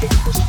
Hey, hey, hey.